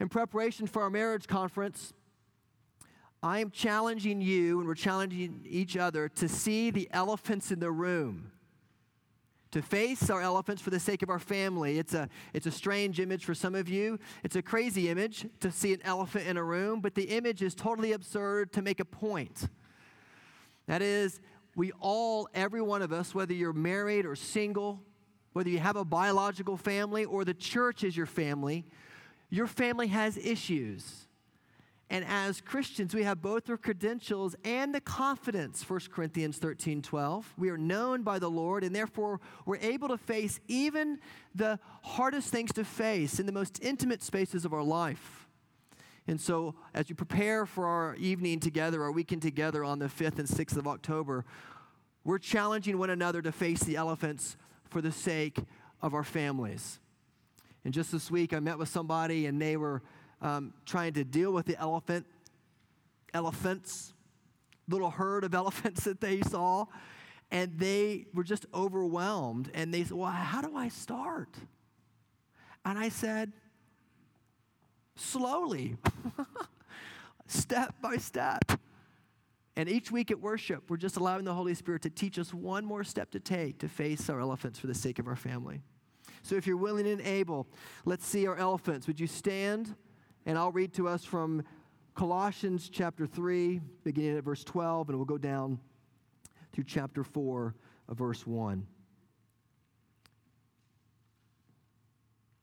In preparation for our marriage conference, I am challenging you, and we're challenging each other to see the elephants in the room to face our elephants for the sake of our family. It's a, it's a strange image for some of you. It's a crazy image to see an elephant in a room, but the image is totally absurd to make a point. That is, we all, every one of us, whether you're married or single, whether you have a biological family or the church is your family, your family has issues. And as Christians, we have both the credentials and the confidence, 1 Corinthians 13 12. We are known by the Lord, and therefore we're able to face even the hardest things to face in the most intimate spaces of our life. And so, as you prepare for our evening together, our weekend together on the 5th and 6th of October, we're challenging one another to face the elephants for the sake of our families. And just this week, I met with somebody, and they were um, trying to deal with the elephant, elephants, little herd of elephants that they saw, and they were just overwhelmed. And they said, Well, how do I start? And I said, Slowly, step by step. And each week at worship, we're just allowing the Holy Spirit to teach us one more step to take to face our elephants for the sake of our family. So if you're willing and able, let's see our elephants. Would you stand? And I'll read to us from Colossians chapter 3, beginning at verse 12, and we'll go down to chapter 4 verse 1.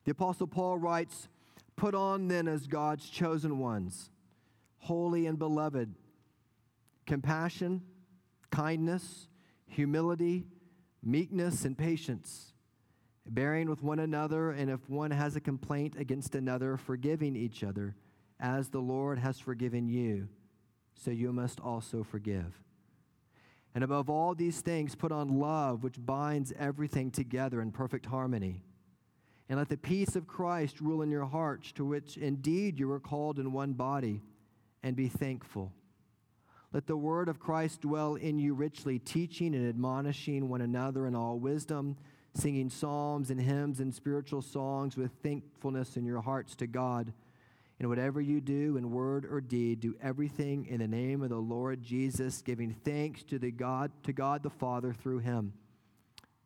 The Apostle Paul writes, Put on then as God's chosen ones, holy and beloved, compassion, kindness, humility, meekness, and patience bearing with one another, and if one has a complaint against another, forgiving each other, as the Lord has forgiven you, so you must also forgive. And above all these things, put on love, which binds everything together in perfect harmony. And let the peace of Christ rule in your hearts, to which indeed you were called in one body, and be thankful. Let the word of Christ dwell in you richly, teaching and admonishing one another in all wisdom singing psalms and hymns and spiritual songs with thankfulness in your hearts to God. And whatever you do in word or deed, do everything in the name of the Lord Jesus, giving thanks to, the God, to God the Father through him.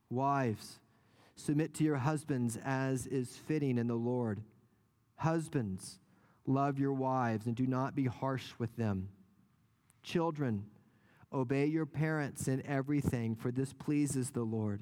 Wives, submit to your husbands as is fitting in the Lord. Husbands, love your wives and do not be harsh with them. Children, obey your parents in everything, for this pleases the Lord.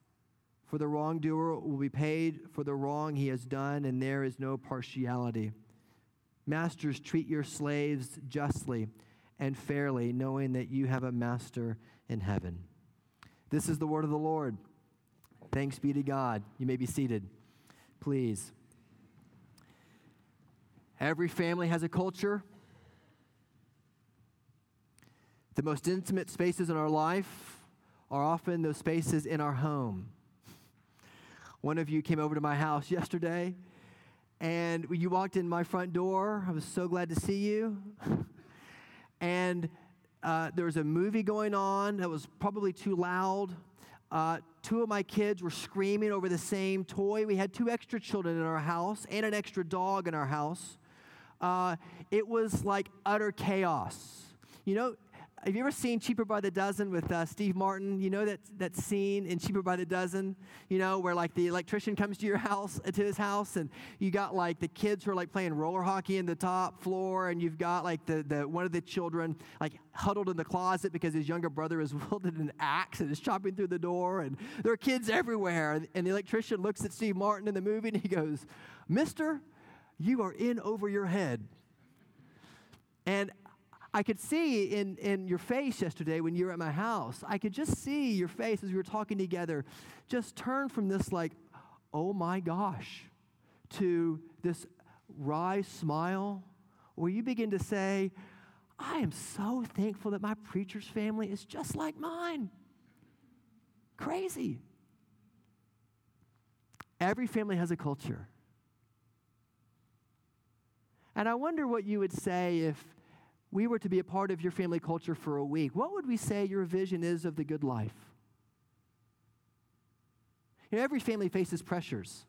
For the wrongdoer will be paid for the wrong he has done, and there is no partiality. Masters, treat your slaves justly and fairly, knowing that you have a master in heaven. This is the word of the Lord. Thanks be to God. You may be seated, please. Every family has a culture. The most intimate spaces in our life are often those spaces in our home. One of you came over to my house yesterday, and you walked in my front door, I was so glad to see you. and uh, there was a movie going on that was probably too loud. Uh, two of my kids were screaming over the same toy. We had two extra children in our house and an extra dog in our house. Uh, it was like utter chaos. You know, have you ever seen Cheaper by the Dozen with uh, Steve Martin? You know that, that scene in Cheaper by the Dozen, you know, where like the electrician comes to your house, uh, to his house, and you got like the kids who are like playing roller hockey in the top floor, and you've got like the, the one of the children like huddled in the closet because his younger brother has wielded an axe and is chopping through the door, and there are kids everywhere. And, and the electrician looks at Steve Martin in the movie and he goes, Mister, you are in over your head. And I could see in, in your face yesterday when you were at my house, I could just see your face as we were talking together, just turn from this, like, oh my gosh, to this wry smile where you begin to say, I am so thankful that my preacher's family is just like mine. Crazy. Every family has a culture. And I wonder what you would say if we were to be a part of your family culture for a week. What would we say your vision is of the good life? You know, every family faces pressures,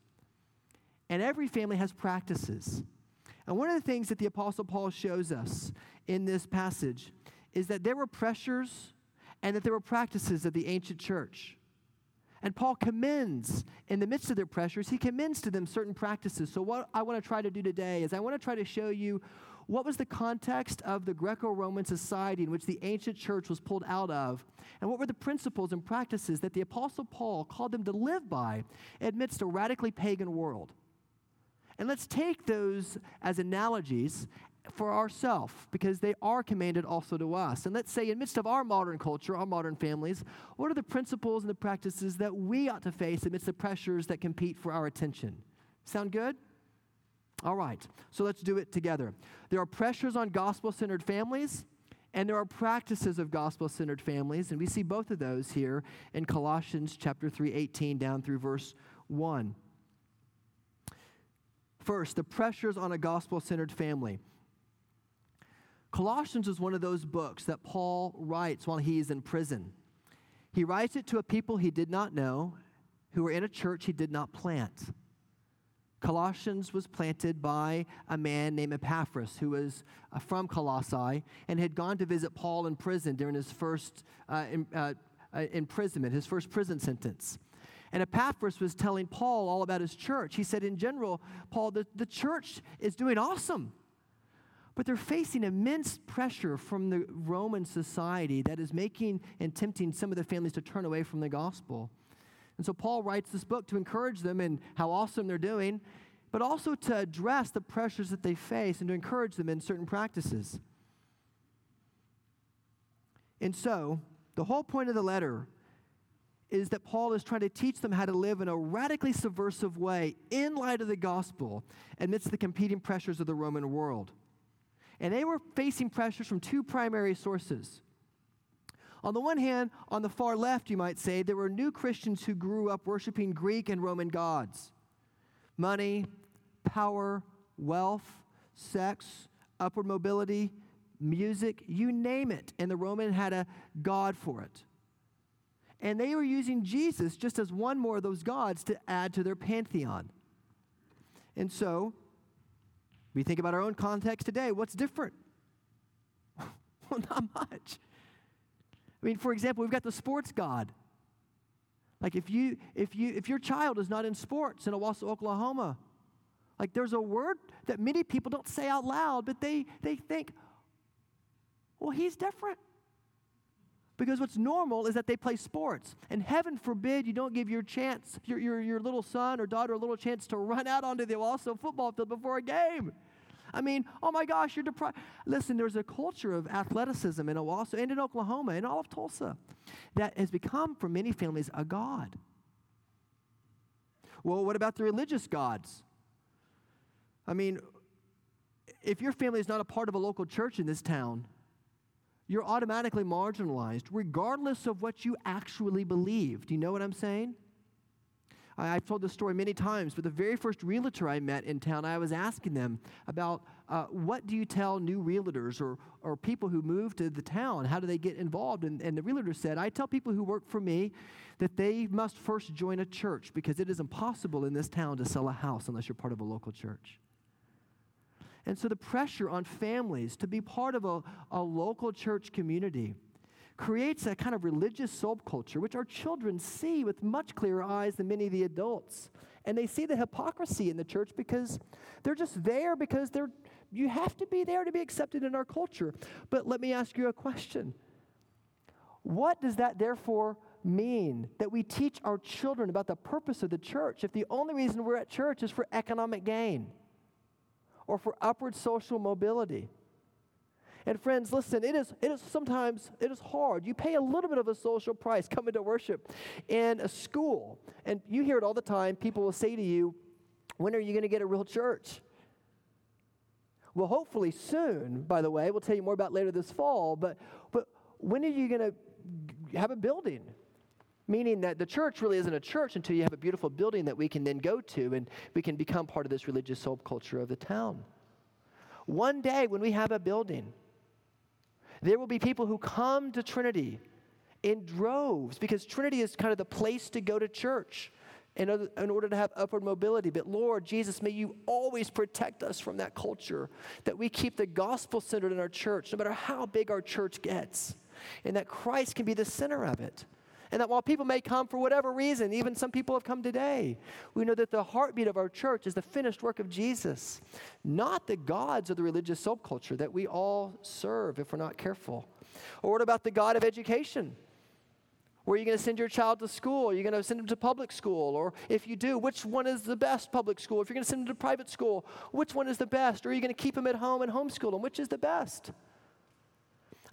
and every family has practices. And one of the things that the Apostle Paul shows us in this passage is that there were pressures and that there were practices of the ancient church. And Paul commends, in the midst of their pressures, he commends to them certain practices. So, what I want to try to do today is I want to try to show you what was the context of the Greco Roman society in which the ancient church was pulled out of, and what were the principles and practices that the Apostle Paul called them to live by amidst a radically pagan world. And let's take those as analogies for ourselves because they are commanded also to us. And let's say, in midst of our modern culture, our modern families, what are the principles and the practices that we ought to face amidst the pressures that compete for our attention? Sound good? All right, so let's do it together. There are pressures on gospel centered families, and there are practices of gospel centered families, and we see both of those here in Colossians chapter 3, 18 down through verse 1. First, the pressures on a gospel centered family. Colossians is one of those books that Paul writes while he is in prison. He writes it to a people he did not know, who were in a church he did not plant. Colossians was planted by a man named Epaphras, who was uh, from Colossae and had gone to visit Paul in prison during his first uh, in, uh, uh imprisonment, his first prison sentence. And Epaphras was telling Paul all about his church. He said, in general, Paul, the, the church is doing awesome. But they're facing immense pressure from the Roman society that is making and tempting some of the families to turn away from the gospel. And so Paul writes this book to encourage them in how awesome they're doing, but also to address the pressures that they face and to encourage them in certain practices. And so, the whole point of the letter is that Paul is trying to teach them how to live in a radically subversive way in light of the gospel amidst the competing pressures of the Roman world. And they were facing pressures from two primary sources. On the one hand, on the far left, you might say, there were new Christians who grew up worshiping Greek and Roman gods money, power, wealth, sex, upward mobility, music, you name it. And the Roman had a god for it. And they were using Jesus just as one more of those gods to add to their pantheon. And so, we think about our own context today. What's different? well, not much. I mean, for example, we've got the sports god. Like if you if you if your child is not in sports in Owasso, Oklahoma, like there's a word that many people don't say out loud, but they they think, well, he's different. Because what's normal is that they play sports. And heaven forbid you don't give your chance, your, your, your little son or daughter a little chance to run out onto the Owasso football field before a game. I mean, oh my gosh, you're deprived. Listen, there's a culture of athleticism in Owasso and in Oklahoma and all of Tulsa that has become, for many families, a god. Well, what about the religious gods? I mean, if your family is not a part of a local church in this town, you're automatically marginalized, regardless of what you actually believe. Do you know what I'm saying? I, have told this story many times, but the very first realtor I met in town, I was asking them about uh, what do you tell new realtors or, or people who move to the town? How do they get involved? And, and the realtor said, I tell people who work for me that they must first join a church because it is impossible in this town to sell a house unless you're part of a local church. And so the pressure on families to be part of a, a local church community creates a kind of religious subculture, which our children see with much clearer eyes than many of the adults. And they see the hypocrisy in the church because they're just there because they're you have to be there to be accepted in our culture. But let me ask you a question. What does that therefore mean that we teach our children about the purpose of the church if the only reason we're at church is for economic gain? or for upward social mobility. And friends, listen, it is, it is sometimes it is hard. You pay a little bit of a social price coming to worship in a school. And you hear it all the time. People will say to you, when are you going to get a real church? Well, hopefully soon, by the way. We'll tell you more about later this fall. But, but when are you going to have a building? Meaning that the church really isn't a church until you have a beautiful building that we can then go to and we can become part of this religious subculture of the town. One day when we have a building, there will be people who come to Trinity in droves because Trinity is kind of the place to go to church in order, in order to have upward mobility. But Lord Jesus, may you always protect us from that culture, that we keep the gospel centered in our church, no matter how big our church gets, and that Christ can be the center of it. And that while people may come for whatever reason, even some people have come today, we know that the heartbeat of our church is the finished work of Jesus, not the gods of the religious subculture that we all serve if we're not careful. Or what about the God of education? Where are you going to send your child to school? Are you going to send them to public school? Or if you do, which one is the best public school? If you're going to send them to private school, which one is the best? Or are you going to keep them at home and homeschool them? Which is the best?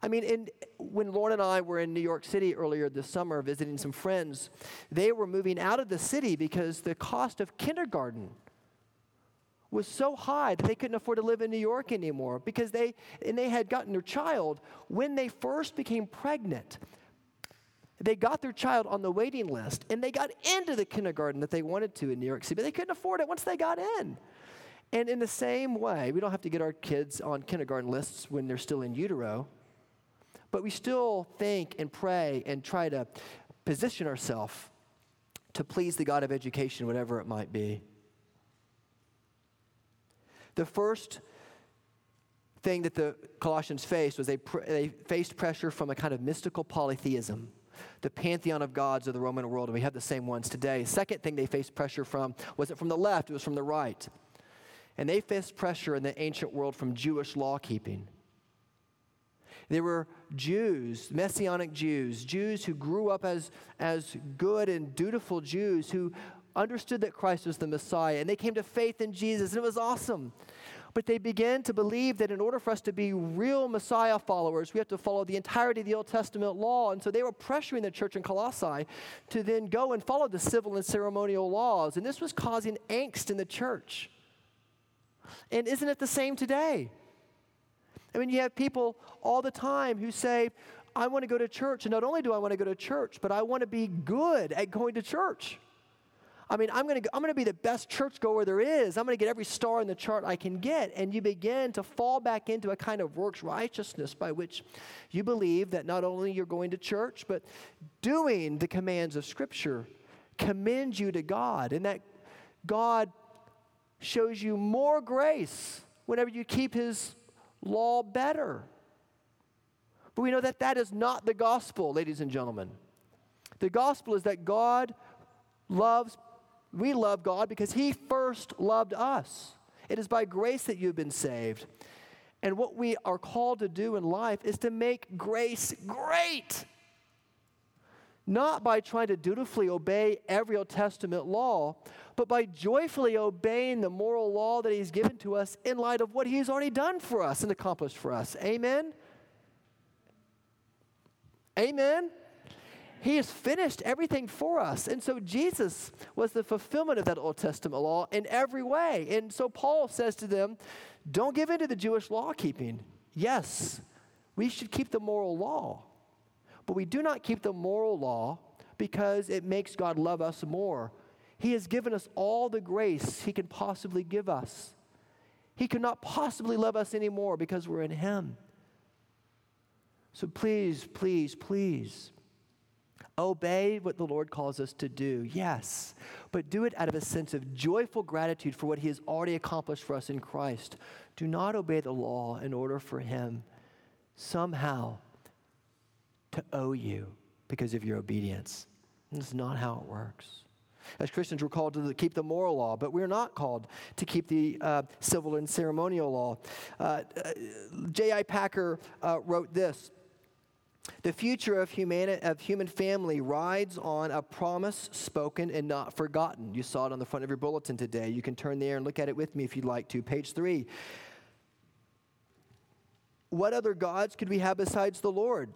I mean, in, when Lauren and I were in New York City earlier this summer visiting some friends, they were moving out of the city because the cost of kindergarten was so high that they couldn't afford to live in New York anymore because they and they had gotten their child when they first became pregnant they got their child on the waiting list and they got into the kindergarten that they wanted to in New York City, but they couldn't afford it once they got in. And in the same way, we don't have to get our kids on kindergarten lists when they're still in utero, but we still think and pray and try to position ourselves to please the God of education, whatever it might be. The first thing that the Colossians faced was they, pr- they faced pressure from a kind of mystical polytheism the pantheon of gods of the Roman world, and we have the same ones today. Second thing they faced pressure from wasn't from the left, it was from the right. And they faced pressure in the ancient world from Jewish law keeping. There were Jews, Messianic Jews, Jews who grew up as, as good and dutiful Jews who understood that Christ was the Messiah, and they came to faith in Jesus, and it was awesome. But they began to believe that in order for us to be real Messiah followers, we have to follow the entirety of the Old Testament law. And so they were pressuring the church in Colossae to then go and follow the civil and ceremonial laws. And this was causing angst in the church. And isn't it the same today? I mean, you have people all the time who say, I want to go to church. And not only do I want to go to church, but I want to be good at going to church. I mean, I'm going to I'm going to be the best churchgoer there is. I'm going to get every star in the chart I can get. And you begin to fall back into a kind of works righteousness by which you believe that not only you're going to church, but doing the commands of Scripture commends you to God. And that God shows you more grace whenever you keep His law better. But we know that that is not the gospel, ladies and gentlemen. The gospel is that God loves we love God because He first loved us. It is by grace that you've been saved. And what we are called to do in life is to make grace great. Not by trying to dutifully obey every Old Testament law, but by joyfully obeying the moral law that He's given to us in light of what He's already done for us and accomplished for us. Amen? Amen? He has finished everything for us. And so Jesus was the fulfillment of that Old Testament law in every way. And so Paul says to them, don't give in to the Jewish law keeping. Yes, we should keep the moral law, but we do not keep the moral law because it makes God love us more. He has given us all the grace He can possibly give us. He could not possibly love us anymore because we're in Him. So please, please, please Obey what the Lord calls us to do, yes, but do it out of a sense of joyful gratitude for what He has already accomplished for us in Christ. Do not obey the law in order for Him somehow to owe you because of your obedience. That's not how it works. As Christians, we're called to keep the moral law, but we're not called to keep the uh, civil and ceremonial law. Uh, uh, J.I. Packer uh, wrote this the future of, humani- of human family rides on a promise spoken and not forgotten. You saw it on the front of your bulletin today. You can turn there and look at it with me if you'd like to. Page three. What other gods could we have besides the Lord?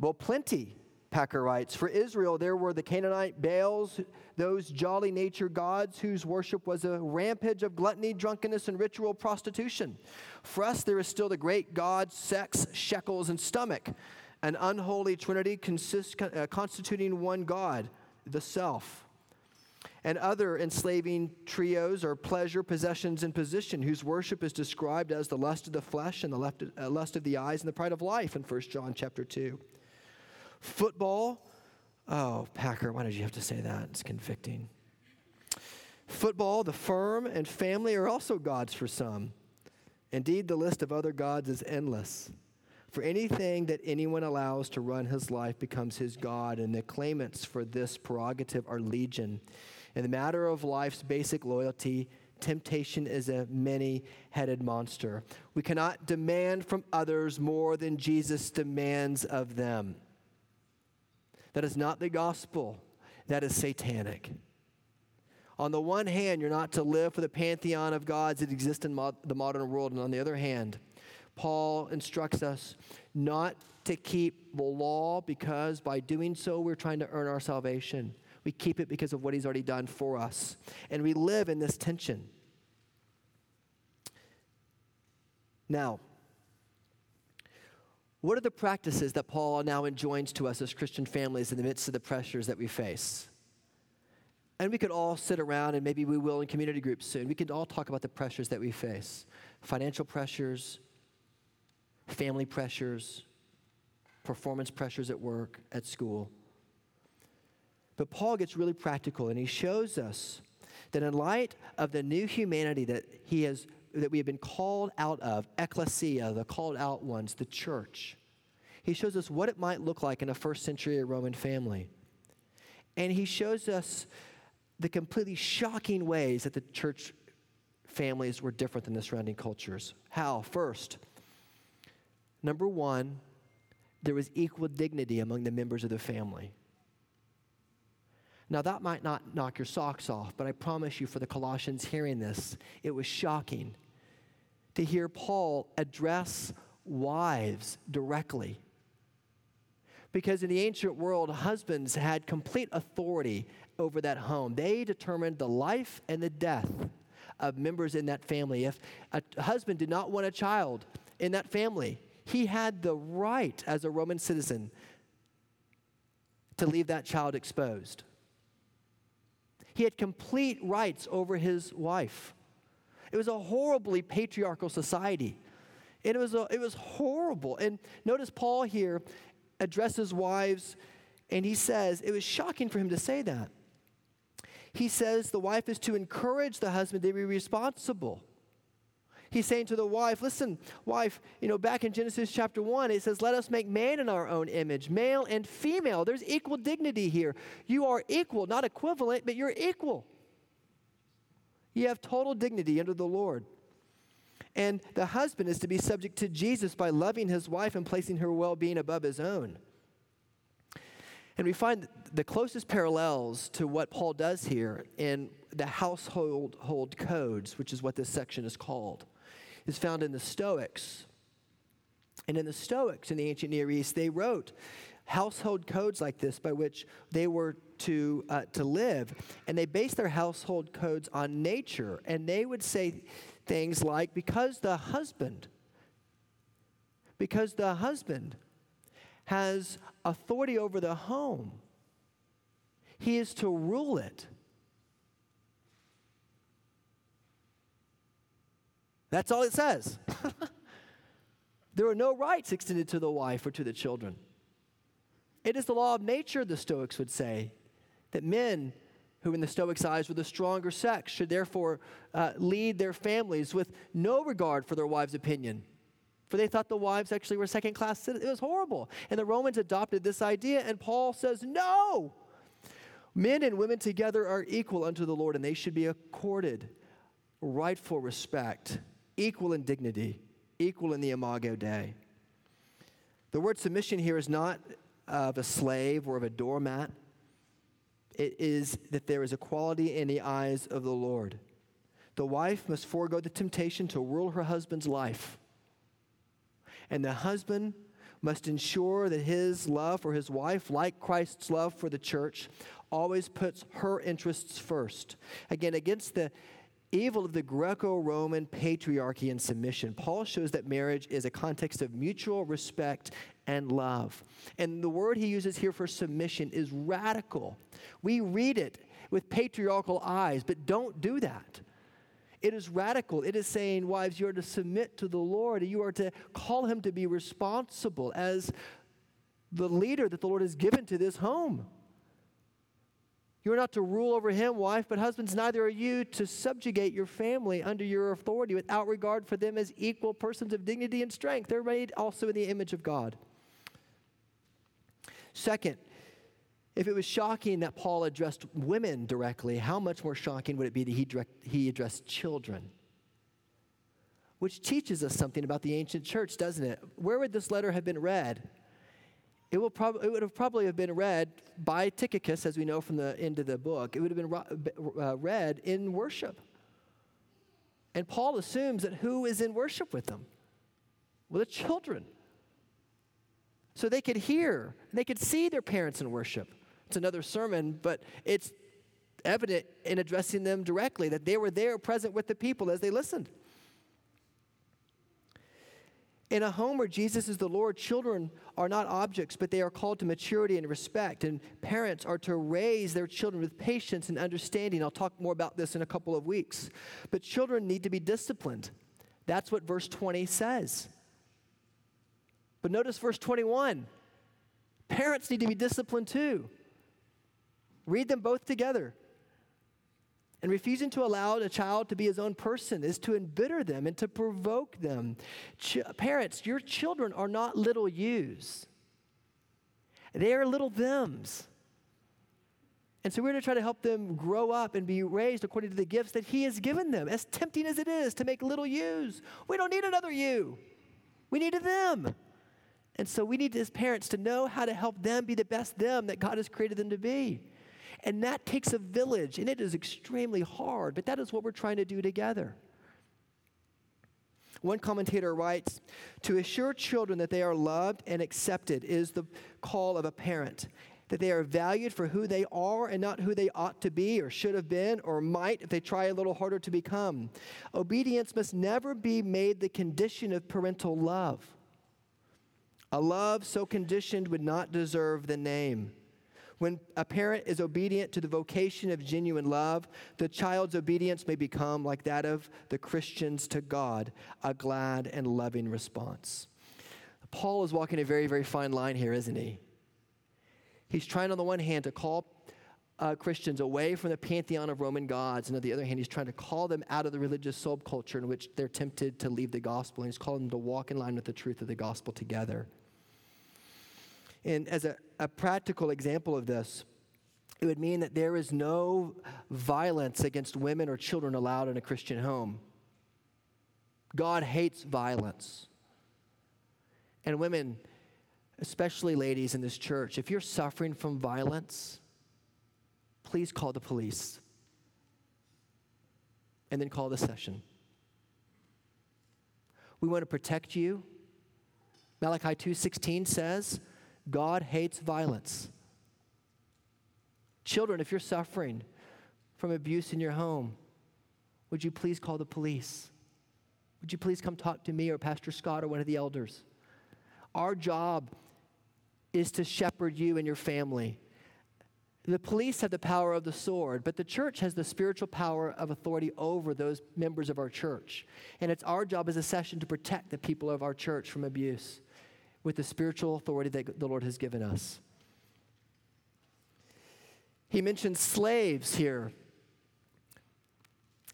Well, plenty. Packer writes For Israel, there were the Canaanite Baals, those jolly nature gods whose worship was a rampage of gluttony, drunkenness, and ritual prostitution. For us, there is still the great god, sex, shekels, and stomach, an unholy trinity consist, uh, constituting one God, the self. And other enslaving trios are pleasure, possessions, and position, whose worship is described as the lust of the flesh and the of, uh, lust of the eyes and the pride of life in 1 John chapter 2. Football, oh, Packer, why did you have to say that? It's convicting. Football, the firm, and family are also gods for some. Indeed, the list of other gods is endless. For anything that anyone allows to run his life becomes his God, and the claimants for this prerogative are legion. In the matter of life's basic loyalty, temptation is a many headed monster. We cannot demand from others more than Jesus demands of them. That is not the gospel, that is satanic. On the one hand, you're not to live for the pantheon of gods that exist in the modern world, and on the other hand, Paul instructs us not to keep the law because by doing so we're trying to earn our salvation. We keep it because of what he's already done for us. And we live in this tension. Now, what are the practices that Paul now enjoins to us as Christian families in the midst of the pressures that we face? And we could all sit around, and maybe we will in community groups soon. We could all talk about the pressures that we face financial pressures, family pressures, performance pressures at work, at school. But Paul gets really practical, and he shows us that in light of the new humanity that he has that we have been called out of, ecclesia, the called out ones, the church. He shows us what it might look like in a first century Roman family. And he shows us the completely shocking ways that the church families were different than the surrounding cultures. How? First, number one, there was equal dignity among the members of the family. Now, that might not knock your socks off, but I promise you, for the Colossians hearing this, it was shocking to hear Paul address wives directly. Because in the ancient world, husbands had complete authority over that home. They determined the life and the death of members in that family. If a husband did not want a child in that family, he had the right as a Roman citizen to leave that child exposed. He had complete rights over his wife. It was a horribly patriarchal society. And it was, a, it was horrible. And notice Paul here addresses wives, and he says, it was shocking for him to say that. He says the wife is to encourage the husband to be responsible. He's saying to the wife, listen, wife, you know, back in Genesis chapter 1, it says, let us make man in our own image, male and female. There's equal dignity here. You are equal, not equivalent, but you're equal. You have total dignity under the Lord. And the husband is to be subject to Jesus by loving his wife and placing her well being above his own. And we find the closest parallels to what Paul does here in the household hold codes, which is what this section is called is found in the Stoics. And in the Stoics in the ancient Near East, they wrote household codes like this by which they were to, uh, to live. And they based their household codes on nature. And they would say things like, because the husband, because the husband has authority over the home, he is to rule it. That's all it says. there are no rights extended to the wife or to the children. It is the law of nature, the Stoics would say, that men who in the Stoics' eyes were the stronger sex should therefore uh, lead their families with no regard for their wives' opinion. For they thought the wives actually were second class citizens. It was horrible. And the Romans adopted this idea, and Paul says, no! Men and women together are equal unto the Lord, and they should be accorded rightful respect equal in dignity, equal in the imago Dei. The word submission here is not of a slave or of a doormat. It is that there is equality in the eyes of the Lord. The wife must forego the temptation to rule her husband's life. And the husband must ensure that his love for his wife, like Christ's love for the church, always puts her interests first. Again, against the evil of the Greco Roman patriarchy and submission, Paul shows that marriage is a context of mutual respect and love. And the word he uses here for submission is radical. We read it with patriarchal eyes, but don't do that. It is radical. It is saying, wives, you are to submit to the Lord. You are to call him to be responsible as the leader that the Lord has given to this home. You are not to rule over him, wife, but husbands, neither are you to subjugate your family under your authority without regard for them as equal persons of dignity and strength. They're made also in the image of God. Second, if it was shocking that Paul addressed women directly, how much more shocking would it be that he, direct, he addressed children? Which teaches us something about the ancient church, doesn't it? Where would this letter have been read? It, will prob- it would have probably have been read by Tychicus, as we know from the end of the book. It would have been ro- uh, read in worship. And Paul assumes that who is in worship with them? Well, the children. So they could hear, they could see their parents in worship. It's another sermon, but it's evident in addressing them directly that they were there present with the people as they listened. In a home where Jesus is the Lord, children are not objects, but they are called to maturity and respect. And parents are to raise their children with patience and understanding. I'll talk more about this in a couple of weeks. But children need to be disciplined. That's what verse 20 says. But notice verse 21 parents need to be disciplined too. Read them both together. And refusing to allow a child to be his own person is to embitter them and to provoke them. Ch- parents, your children are not little yous, they are little thems. And so we're going to try to help them grow up and be raised according to the gifts that He has given them, as tempting as it is to make little yous. We don't need another you, we need a them. And so we need as parents to know how to help them be the best them that God has created them to be. And that takes a village, and it is extremely hard, but that is what we're trying to do together. One commentator writes To assure children that they are loved and accepted is the call of a parent, that they are valued for who they are and not who they ought to be or should have been or might if they try a little harder to become. Obedience must never be made the condition of parental love. A love so conditioned would not deserve the name. When a parent is obedient to the vocation of genuine love, the child's obedience may become like that of the Christians to God, a glad and loving response. Paul is walking a very, very fine line here, isn't he? He's trying, on the one hand, to call uh, Christians away from the pantheon of Roman gods, and on the other hand, he's trying to call them out of the religious subculture in which they're tempted to leave the gospel, and he's calling them to walk in line with the truth of the gospel together. And as a, a practical example of this, it would mean that there is no violence against women or children allowed in a Christian home. God hates violence. And women, especially ladies in this church, if you're suffering from violence, please call the police and then call the session. We want to protect you. Malachi 2:16 says, God hates violence. Children, if you're suffering from abuse in your home, would you please call the police? Would you please come talk to me or Pastor Scott or one of the elders? Our job is to shepherd you and your family. The police have the power of the sword, but the church has the spiritual power of authority over those members of our church. And it's our job as a session to protect the people of our church from abuse with the spiritual authority that the Lord has given us. He mentions slaves here.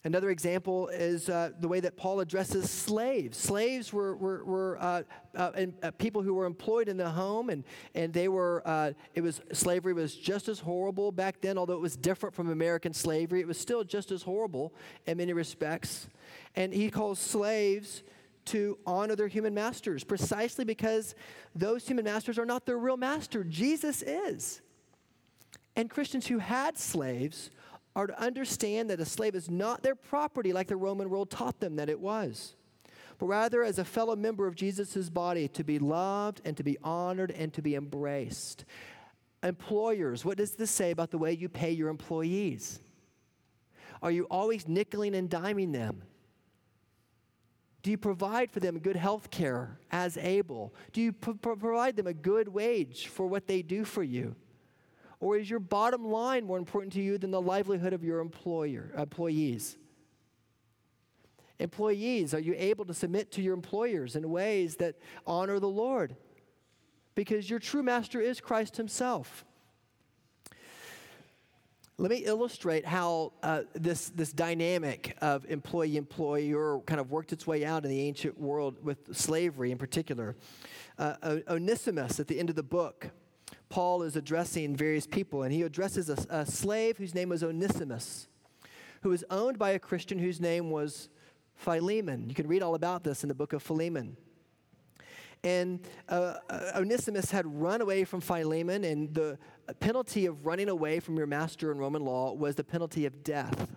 Another example is uh, the way that Paul addresses slaves. Slaves were, were, were uh, uh, and, uh, people who were employed in the home, and, and they were, uh, it was, slavery was just as horrible back then, although it was different from American slavery. It was still just as horrible in many respects. And he calls slaves to honor their human masters precisely because those human masters are not their real master. Jesus is. And Christians who had slaves are to understand that a slave is not their property like the Roman world taught them that it was. but rather as a fellow member of Jesus' body to be loved and to be honored and to be embraced. Employers, what does this say about the way you pay your employees? Are you always nickeling and diming them? Do you provide for them good health care as able? Do you provide them a good wage for what they do for you? Or is your bottom line more important to you than the livelihood of your employer, employees? Employees, are you able to submit to your employers in ways that honor the Lord? Because your true master is Christ Himself. Let me illustrate how uh, this, this dynamic of employee employer kind of worked its way out in the ancient world with slavery in particular. Uh, Onesimus, at the end of the book, Paul is addressing various people, and he addresses a, a slave whose name was Onesimus, who was owned by a Christian whose name was Philemon. You can read all about this in the book of Philemon. And uh, Onesimus had run away from Philemon, and the penalty of running away from your master in Roman law was the penalty of death.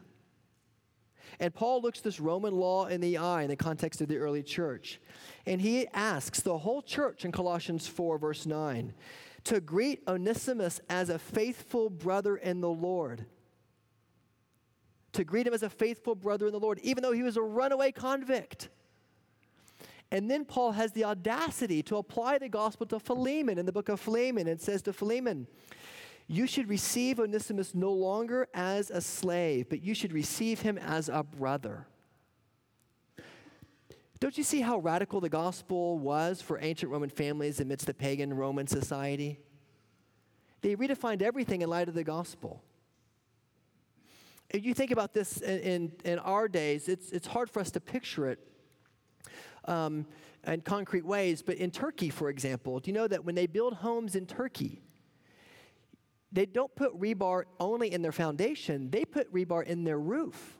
And Paul looks this Roman law in the eye in the context of the early church. And he asks the whole church in Colossians 4, verse 9, to greet Onesimus as a faithful brother in the Lord. To greet him as a faithful brother in the Lord, even though he was a runaway convict. And then Paul has the audacity to apply the gospel to Philemon in the book of Philemon and says to Philemon, You should receive Onesimus no longer as a slave, but you should receive him as a brother. Don't you see how radical the gospel was for ancient Roman families amidst the pagan Roman society? They redefined everything in light of the gospel. If you think about this in, in, in our days, it's, it's hard for us to picture it um, in concrete ways. But in Turkey, for example, do you know that when they build homes in Turkey, they don't put rebar only in their foundation, they put rebar in their roof.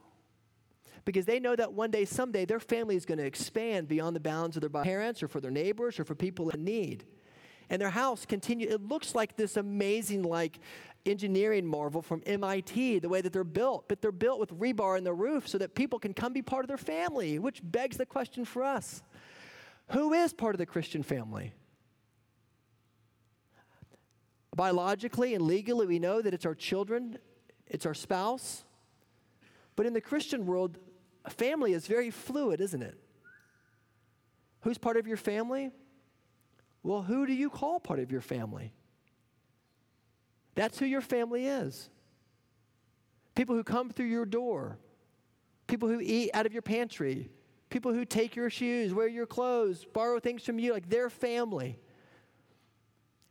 Because they know that one day, someday, their family is going to expand beyond the bounds of their parents or for their neighbors or for people in need. And their house continue. It looks like this amazing, like engineering marvel from MIT, the way that they're built, but they're built with rebar in the roof so that people can come be part of their family, which begs the question for us who is part of the Christian family? Biologically and legally, we know that it's our children, it's our spouse. But in the Christian world, family is very fluid, isn't it? Who's part of your family? Well, who do you call part of your family? That's who your family is. People who come through your door, people who eat out of your pantry, people who take your shoes, wear your clothes, borrow things from you, like their family.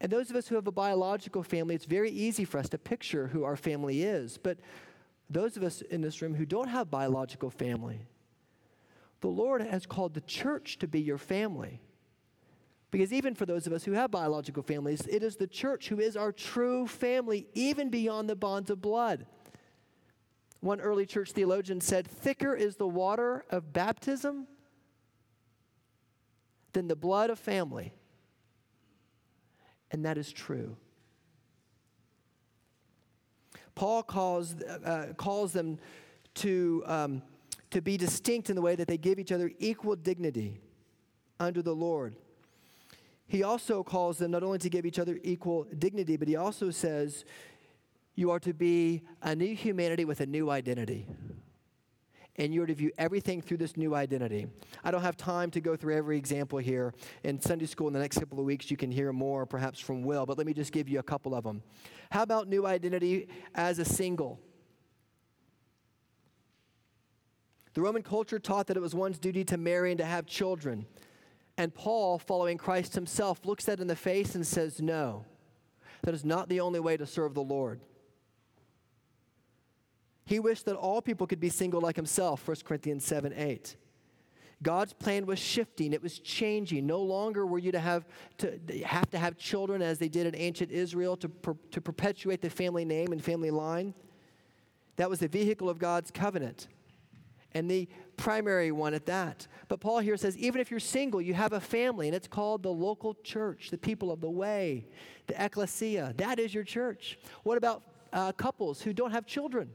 And those of us who have a biological family, it's very easy for us to picture who our family is. But those of us in this room who don't have biological family, the Lord has called the church to be your family. Because even for those of us who have biological families, it is the church who is our true family, even beyond the bonds of blood. One early church theologian said, Thicker is the water of baptism than the blood of family. And that is true. Paul calls, uh, calls them to, um, to be distinct in the way that they give each other equal dignity under the Lord he also calls them not only to give each other equal dignity, but he also says, You are to be a new humanity with a new identity. And you are to view everything through this new identity. I don't have time to go through every example here. In Sunday school in the next couple of weeks, you can hear more perhaps from Will, but let me just give you a couple of them. How about new identity as a single? The Roman culture taught that it was one's duty to marry and to have children. And Paul, following Christ himself, looks that in the face and says, No, that is not the only way to serve the Lord. He wished that all people could be single like himself, 1 Corinthians 7 8. God's plan was shifting, it was changing. No longer were you to have to, have, to have children as they did in ancient Israel to, per, to perpetuate the family name and family line. That was the vehicle of God's covenant and the primary one at that. But Paul here says even if you're single, you have a family, and it's called the local church, the people of the way, the ecclesia. That is your church. What about uh, couples who don't have children?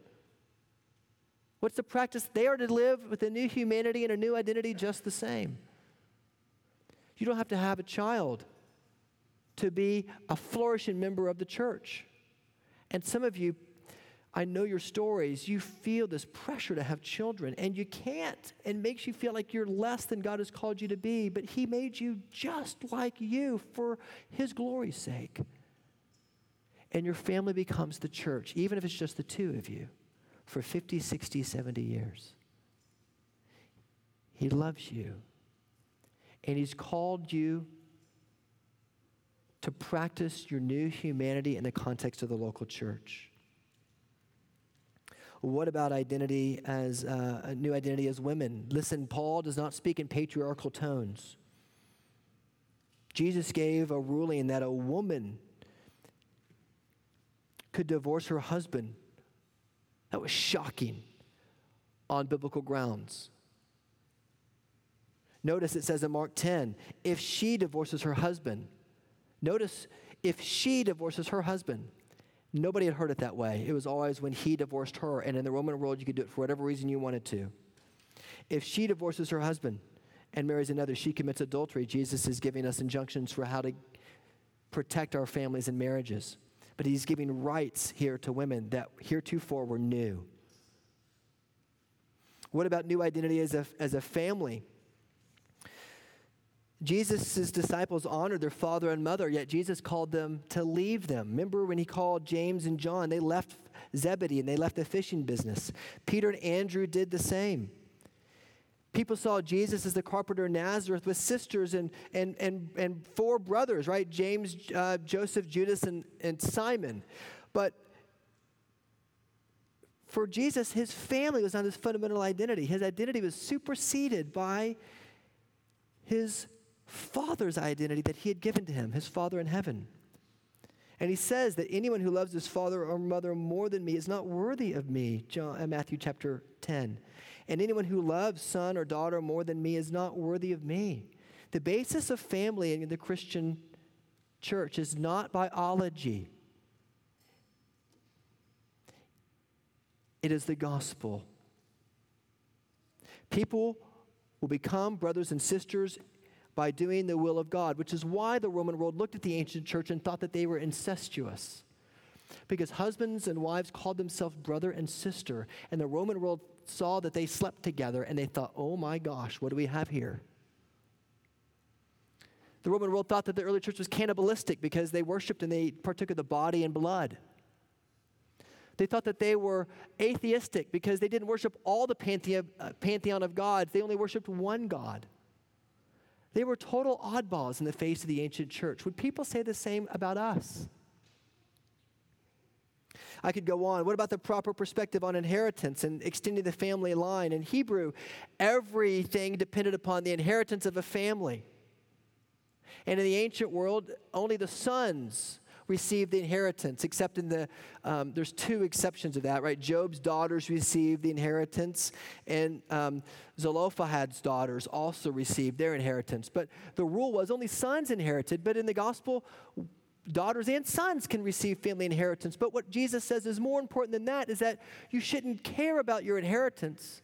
What's the practice? They are to live with a new humanity and a new identity just the same. You don't have to have a child to be a flourishing member of the church. And some of you, I know your stories, you feel this pressure to have children and you can't. and makes you feel like you're less than God has called you to be, but He made you just like you for His glory's sake. And your family becomes the church, even if it's just the two of you, for 50, 60, 70 years. He loves you. And He's called you to practice your new humanity in the context of the local church. What about identity as uh, a new identity as women? Listen, Paul does not speak in patriarchal tones. Jesus gave a ruling that a woman could divorce her husband. That was shocking on biblical grounds. Notice it says in Mark 10 if she divorces her husband, Notice if she divorces her husband, nobody had heard it that way. It was always when he divorced her. And in the Roman world, you could do it for whatever reason you wanted to. If she divorces her husband and marries another, she commits adultery. Jesus is giving us injunctions for how to protect our families and marriages. But he's giving rights here to women that heretofore were new. What about new identity as a, as a family? Jesus' disciples honored their father and mother, yet Jesus called them to leave them. Remember when he called James and John? They left Zebedee and they left the fishing business. Peter and Andrew did the same. People saw Jesus as the carpenter of Nazareth with sisters and, and, and, and four brothers, right? James, uh, Joseph, Judas, and, and Simon. But for Jesus, his family was not his fundamental identity. His identity was superseded by his Father's identity that he had given to him, his Father in heaven. And he says that anyone who loves his father or mother more than me is not worthy of me, John, uh, Matthew chapter 10. And anyone who loves son or daughter more than me is not worthy of me. The basis of family in the Christian church is not biology, it is the gospel. People will become brothers and sisters by doing the will of God, which is why the Roman world looked at the ancient church and thought that they were incestuous. Because husbands and wives called themselves brother and sister, and the Roman world saw that they slept together and they thought, oh my gosh, what do we have here? The Roman world thought that the early church was cannibalistic because they worshiped and they partook of the body and blood. They thought that they were atheistic because they didn't worship all the pantheon, uh, pantheon of gods, they only worshiped one God. They were total oddballs in the face of the ancient church. Would people say the same about us? I could go on. What about the proper perspective on inheritance and extending the family line? In Hebrew, everything depended upon the inheritance of a family. And in the ancient world, only the sons received the inheritance, except in the, um, there's two exceptions of that, right? Job's daughters received the inheritance, and um, Zelophehad's daughters also received their inheritance. But the rule was only sons inherited, but in the gospel, daughters and sons can receive family inheritance. But what Jesus says is more important than that is that you shouldn't care about your inheritance.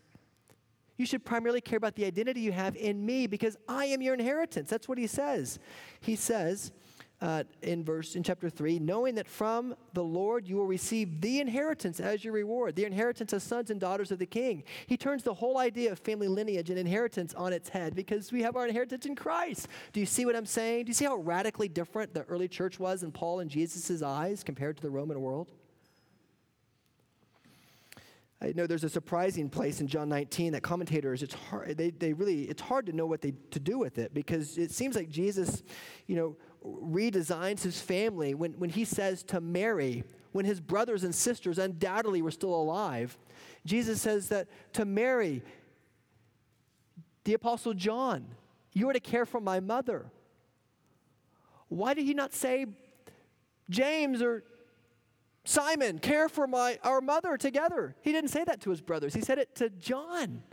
You should primarily care about the identity you have in me because I am your inheritance. That's what he says. He says, uh, in verse in chapter 3 knowing that from the lord you will receive the inheritance as your reward the inheritance as sons and daughters of the king. He turns the whole idea of family lineage and inheritance on its head because we have our inheritance in christ. Do you see what i'm saying? Do you see how radically different the early church was in paul and jesus' eyes compared to the roman world? I know there's a surprising place in John 19 that commentators, it's hard, they, they really, it's hard to know what they, to do with it because it seems like Jesus, you know, redesigns his family when, when he says to Mary, when his brothers and sisters undoubtedly were still alive, Jesus says that to Mary, the Apostle John, you are to care for my mother. Why did he not say, James or Simon, care for my, our mother together? He didn't say that to his brothers, he said it to John.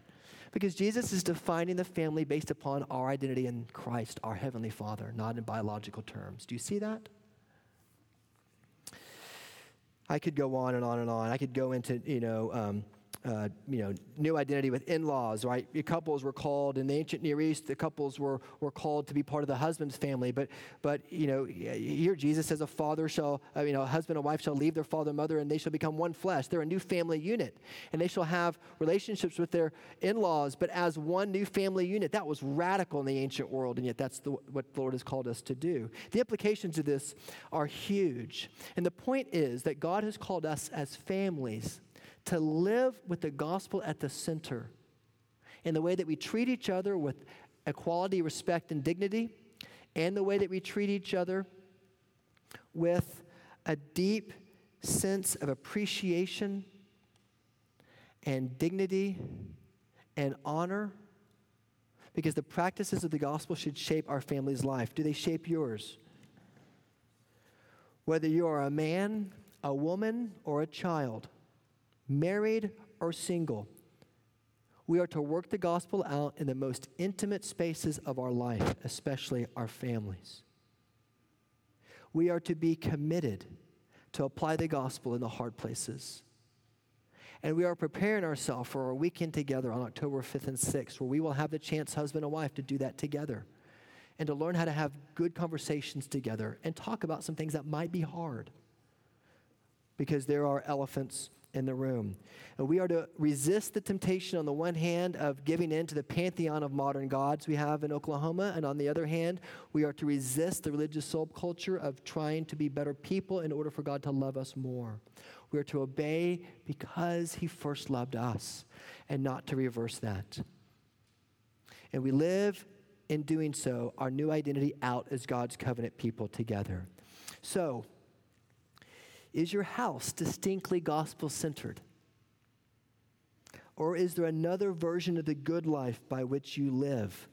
Because Jesus is defining the family based upon our identity in Christ, our Heavenly Father, not in biological terms. Do you see that? I could go on and on and on. I could go into, you know, um, uh, you know, new identity with in-laws, right? Couples were called in the ancient Near East. The couples were, were called to be part of the husband's family. But, but you know, here Jesus says, a father shall, uh, you know, a husband and wife shall leave their father and mother, and they shall become one flesh. They're a new family unit, and they shall have relationships with their in-laws, but as one new family unit. That was radical in the ancient world, and yet that's the, what the Lord has called us to do. The implications of this are huge, and the point is that God has called us as families to live with the gospel at the center in the way that we treat each other with equality, respect, and dignity, and the way that we treat each other with a deep sense of appreciation and dignity and honor because the practices of the gospel should shape our family's life. Do they shape yours? Whether you are a man, a woman, or a child, married or single, we are to work the gospel out in the most intimate spaces of our life, especially our families. We are to be committed to apply the gospel in the hard places. And we are preparing ourselves for our weekend together on October 5th and 6th, where we will have the chance, husband and wife, to do that together and to learn how to have good conversations together and talk about some things that might be hard because there are elephants in the room. And we are to resist the temptation, on the one hand, of giving in to the pantheon of modern gods we have in Oklahoma, and on the other hand, we are to resist the religious subculture of trying to be better people in order for God to love us more. We are to obey because He first loved us, and not to reverse that. And we live in doing so our new identity out as God's covenant people together. So, is your house distinctly gospel centered? Or is there another version of the good life by which you live?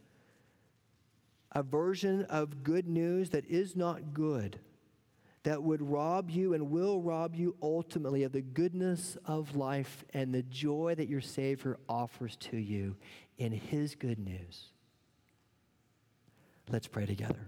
A version of good news that is not good, that would rob you and will rob you ultimately of the goodness of life and the joy that your Savior offers to you in His good news. Let's pray together.